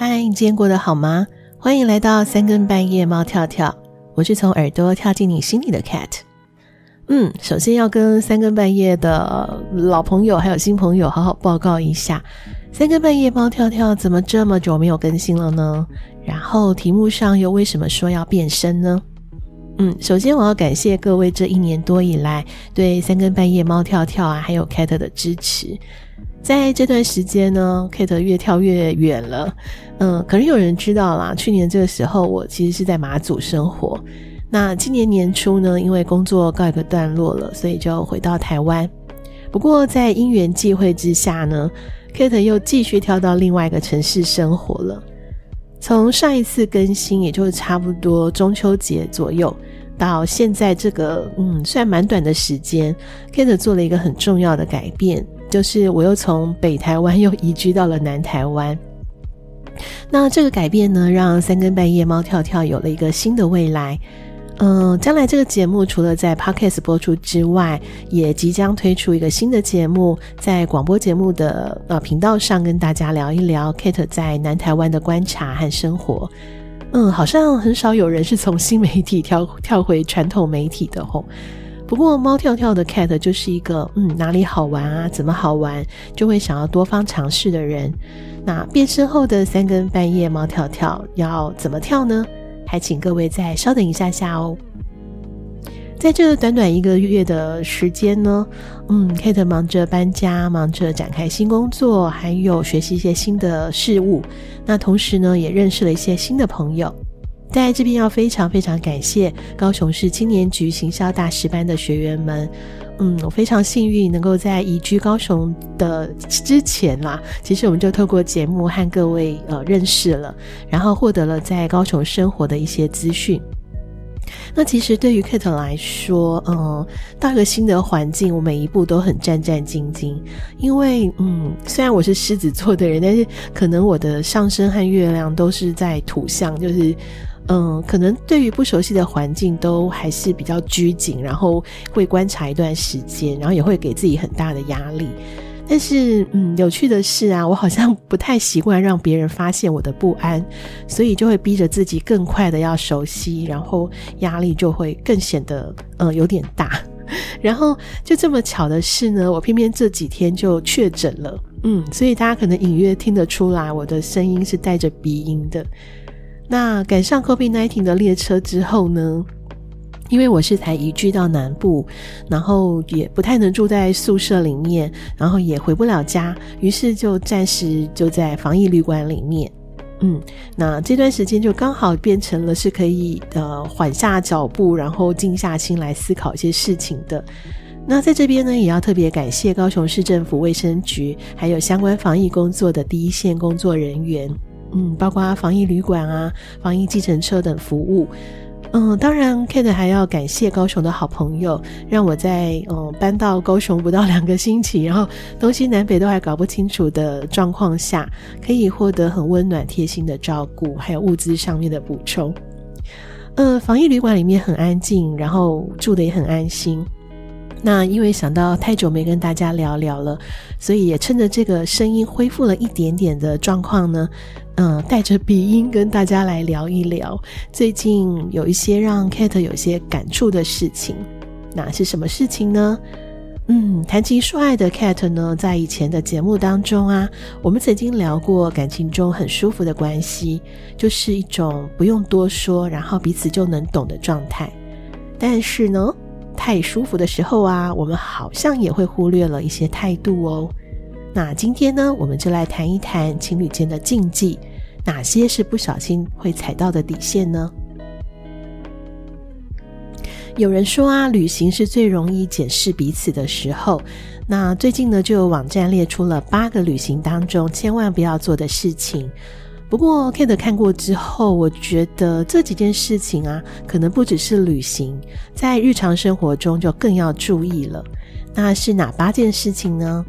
嗨，你今天过得好吗？欢迎来到三更半夜，猫跳跳。我是从耳朵跳进你心里的 Cat。嗯，首先要跟三更半夜的老朋友还有新朋友好好报告一下，三更半夜猫跳跳怎么这么久没有更新了呢？然后题目上又为什么说要变身呢？嗯，首先我要感谢各位这一年多以来对三更半夜猫跳跳啊还有 Cat 的支持。在这段时间呢，Kate 越跳越远了。嗯，可能有人知道啦，去年这个时候我其实是在马祖生活。那今年年初呢，因为工作告一个段落了，所以就回到台湾。不过在因缘际会之下呢，Kate 又继续跳到另外一个城市生活了。从上一次更新，也就是差不多中秋节左右，到现在这个嗯，算蛮短的时间，Kate 做了一个很重要的改变。就是我又从北台湾又移居到了南台湾，那这个改变呢，让三更半夜猫跳跳有了一个新的未来。嗯、将来这个节目除了在 Podcast 播出之外，也即将推出一个新的节目，在广播节目的呃频道上跟大家聊一聊 Kate 在南台湾的观察和生活。嗯，好像很少有人是从新媒体跳跳回传统媒体的吼。不过，猫跳跳的 Cat 就是一个，嗯，哪里好玩啊，怎么好玩，就会想要多方尝试的人。那变身后的三更半夜猫跳跳要怎么跳呢？还请各位再稍等一下下哦。在这短短一个月的时间呢，嗯，Cat 忙着搬家，忙着展开新工作，还有学习一些新的事物。那同时呢，也认识了一些新的朋友。在这边要非常非常感谢高雄市青年局行销大师班的学员们，嗯，我非常幸运能够在移居高雄的之前啦，其实我们就透过节目和各位呃认识了，然后获得了在高雄生活的一些资讯。那其实对于 Kate 来说，嗯，到一个新的环境，我每一步都很战战兢兢，因为嗯，虽然我是狮子座的人，但是可能我的上升和月亮都是在土象，就是。嗯，可能对于不熟悉的环境都还是比较拘谨，然后会观察一段时间，然后也会给自己很大的压力。但是，嗯，有趣的是啊，我好像不太习惯让别人发现我的不安，所以就会逼着自己更快的要熟悉，然后压力就会更显得嗯有点大。然后就这么巧的是呢，我偏偏这几天就确诊了，嗯，所以大家可能隐约听得出来，我的声音是带着鼻音的。那赶上 COVID-19 的列车之后呢，因为我是才移居到南部，然后也不太能住在宿舍里面，然后也回不了家，于是就暂时就在防疫旅馆里面。嗯，那这段时间就刚好变成了是可以呃缓下脚步，然后静下心来思考一些事情的。那在这边呢，也要特别感谢高雄市政府卫生局，还有相关防疫工作的第一线工作人员。嗯，包括防疫旅馆啊、防疫计程车等服务。嗯，当然，Kate 还要感谢高雄的好朋友，让我在嗯搬到高雄不到两个星期，然后东西南北都还搞不清楚的状况下，可以获得很温暖贴心的照顾，还有物资上面的补充。嗯，防疫旅馆里面很安静，然后住的也很安心。那因为想到太久没跟大家聊聊了，所以也趁着这个声音恢复了一点点的状况呢，嗯，带着鼻音跟大家来聊一聊最近有一些让 Kate 有些感触的事情。那是什么事情呢？嗯，谈情说爱的 Cat 呢，在以前的节目当中啊，我们曾经聊过感情中很舒服的关系，就是一种不用多说，然后彼此就能懂的状态。但是呢，太舒服的时候啊，我们好像也会忽略了一些态度哦。那今天呢，我们就来谈一谈情侣间的禁忌，哪些是不小心会踩到的底线呢？有人说啊，旅行是最容易检视彼此的时候。那最近呢，就有网站列出了八个旅行当中千万不要做的事情。不过，Kate 看过之后，我觉得这几件事情啊，可能不只是旅行，在日常生活中就更要注意了。那是哪八件事情呢？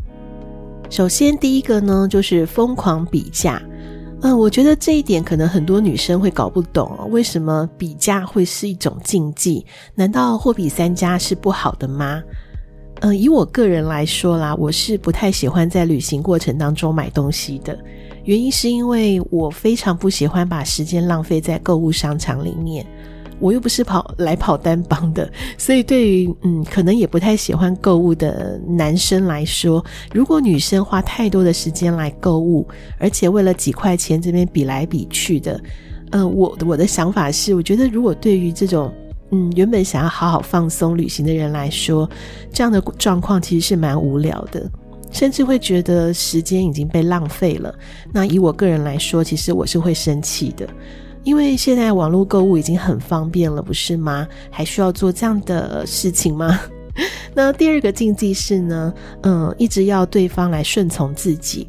首先，第一个呢，就是疯狂比价。嗯，我觉得这一点可能很多女生会搞不懂，为什么比价会是一种禁忌？难道货比三家是不好的吗？嗯，以我个人来说啦，我是不太喜欢在旅行过程当中买东西的。原因是因为我非常不喜欢把时间浪费在购物商场里面。我又不是跑来跑单帮的，所以对于嗯，可能也不太喜欢购物的男生来说，如果女生花太多的时间来购物，而且为了几块钱这边比来比去的，嗯，我我的想法是，我觉得如果对于这种嗯原本想要好好放松旅行的人来说，这样的状况其实是蛮无聊的，甚至会觉得时间已经被浪费了。那以我个人来说，其实我是会生气的。因为现在网络购物已经很方便了，不是吗？还需要做这样的事情吗？那第二个禁忌是呢，嗯，一直要对方来顺从自己。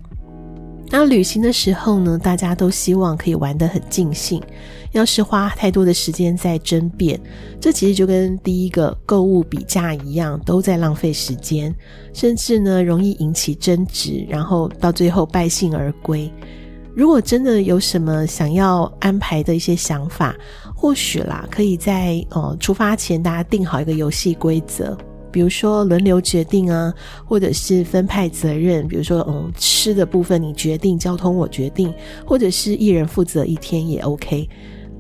那旅行的时候呢，大家都希望可以玩得很尽兴。要是花太多的时间在争辩，这其实就跟第一个购物比价一样，都在浪费时间，甚至呢，容易引起争执，然后到最后败兴而归。如果真的有什么想要安排的一些想法，或许啦，可以在呃出发前大家定好一个游戏规则，比如说轮流决定啊，或者是分派责任，比如说嗯吃的部分你决定，交通我决定，或者是一人负责一天也 OK。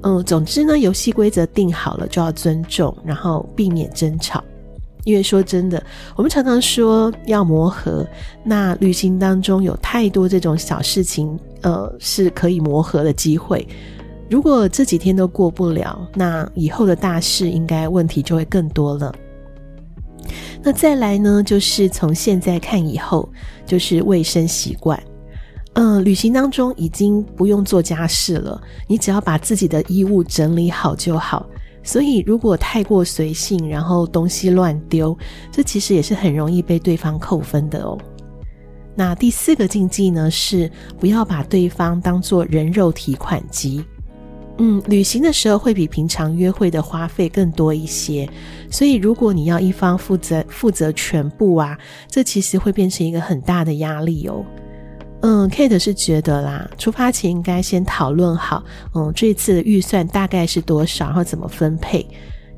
嗯，总之呢，游戏规则定好了就要尊重，然后避免争吵。因为说真的，我们常常说要磨合，那旅行当中有太多这种小事情，呃，是可以磨合的机会。如果这几天都过不了，那以后的大事应该问题就会更多了。那再来呢，就是从现在看以后，就是卫生习惯。嗯、旅行当中已经不用做家事了，你只要把自己的衣物整理好就好。所以，如果太过随性，然后东西乱丢，这其实也是很容易被对方扣分的哦。那第四个禁忌呢，是不要把对方当作人肉提款机。嗯，旅行的时候会比平常约会的花费更多一些，所以如果你要一方负责负责全部啊，这其实会变成一个很大的压力哦。嗯，Kate 是觉得啦，出发前应该先讨论好，嗯，这次的预算大概是多少，然后怎么分配。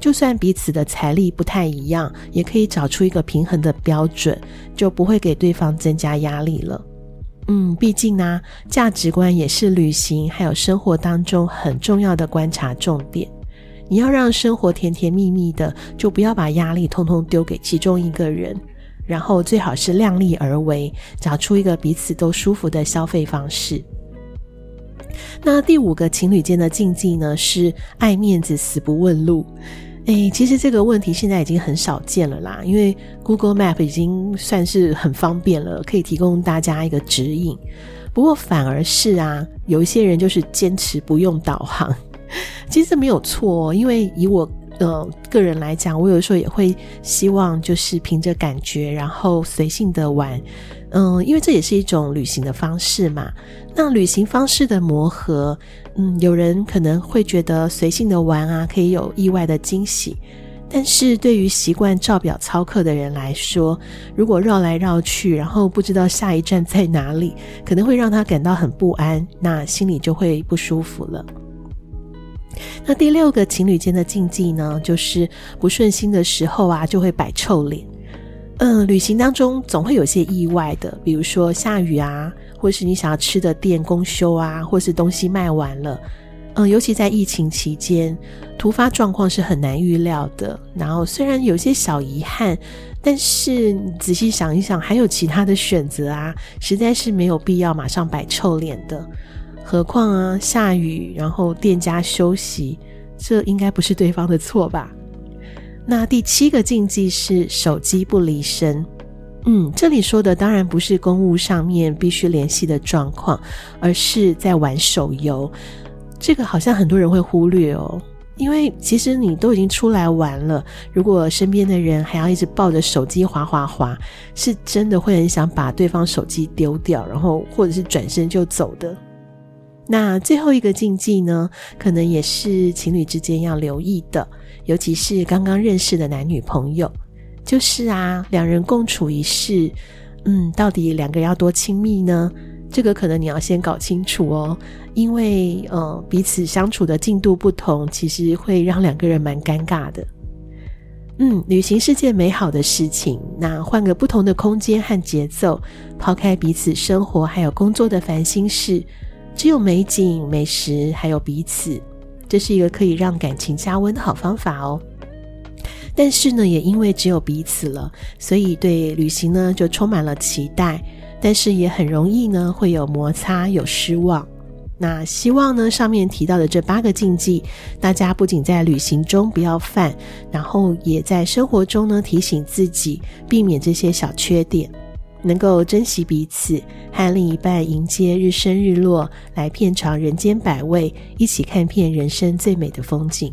就算彼此的财力不太一样，也可以找出一个平衡的标准，就不会给对方增加压力了。嗯，毕竟呢，价值观也是旅行还有生活当中很重要的观察重点。你要让生活甜甜蜜蜜的，就不要把压力通通丢给其中一个人。然后最好是量力而为，找出一个彼此都舒服的消费方式。那第五个情侣间的禁忌呢，是爱面子死不问路。诶，其实这个问题现在已经很少见了啦，因为 Google Map 已经算是很方便了，可以提供大家一个指引。不过反而是啊，有一些人就是坚持不用导航。其实没有错，因为以我。呃，个人来讲，我有时候也会希望就是凭着感觉，然后随性的玩。嗯、因为这也是一种旅行的方式嘛。那旅行方式的磨合，嗯，有人可能会觉得随性的玩啊，可以有意外的惊喜。但是对于习惯照表操课的人来说，如果绕来绕去，然后不知道下一站在哪里，可能会让他感到很不安，那心里就会不舒服了。那第六个情侣间的禁忌呢，就是不顺心的时候啊，就会摆臭脸。嗯，旅行当中总会有些意外的，比如说下雨啊，或是你想要吃的店公休啊，或是东西卖完了。嗯，尤其在疫情期间，突发状况是很难预料的。然后虽然有些小遗憾，但是你仔细想一想，还有其他的选择啊，实在是没有必要马上摆臭脸的。何况啊，下雨，然后店家休息，这应该不是对方的错吧？那第七个禁忌是手机不离身。嗯，这里说的当然不是公务上面必须联系的状况，而是在玩手游。这个好像很多人会忽略哦，因为其实你都已经出来玩了，如果身边的人还要一直抱着手机滑滑滑，是真的会很想把对方手机丢掉，然后或者是转身就走的。那最后一个禁忌呢，可能也是情侣之间要留意的，尤其是刚刚认识的男女朋友，就是啊，两人共处一室，嗯，到底两个要多亲密呢？这个可能你要先搞清楚哦，因为呃，彼此相处的进度不同，其实会让两个人蛮尴尬的。嗯，旅行是件美好的事情。那换个不同的空间和节奏，抛开彼此生活还有工作的烦心事，只有美景、美食还有彼此，这是一个可以让感情加温的好方法哦。但是呢，也因为只有彼此了，所以对旅行呢就充满了期待，但是也很容易呢会有摩擦、有失望。那希望呢，上面提到的这八个禁忌，大家不仅在旅行中不要犯，然后也在生活中呢提醒自己，避免这些小缺点，能够珍惜彼此，和另一半迎接日升日落，来遍尝人间百味，一起看遍人生最美的风景。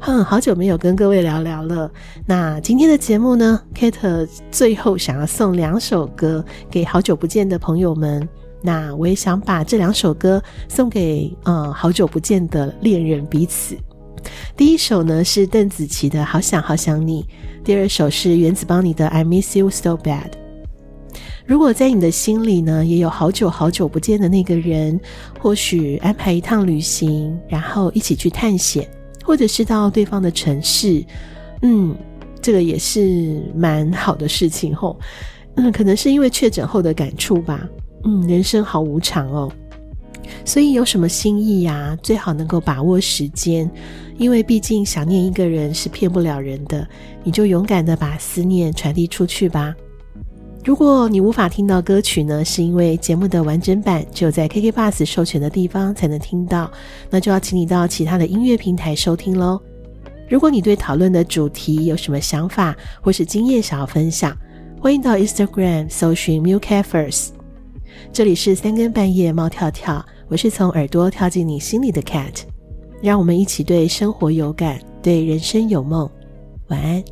哼，好久没有跟各位聊聊了。那今天的节目呢，Kate 最后想要送两首歌给好久不见的朋友们。那我也想把这两首歌送给呃好久不见的恋人彼此。第一首呢是邓紫棋的《好想好想你》，第二首是原子邦尼的《I Miss You So Bad》。如果在你的心里呢也有好久好久不见的那个人，或许安排一趟旅行，然后一起去探险，或者是到对方的城市，嗯，这个也是蛮好的事情吼。嗯，可能是因为确诊后的感触吧。嗯，人生好无常哦，所以有什么心意呀，最好能够把握时间，因为毕竟想念一个人是骗不了人的，你就勇敢的把思念传递出去吧。如果你无法听到歌曲呢，是因为节目的完整版只有在 KK Bus 授权的地方才能听到，那就要请你到其他的音乐平台收听喽。如果你对讨论的主题有什么想法或是经验想要分享，欢迎到 Instagram 搜寻 MuleCafe。这里是三更半夜猫跳跳，我是从耳朵跳进你心里的 Cat，让我们一起对生活有感，对人生有梦，晚安。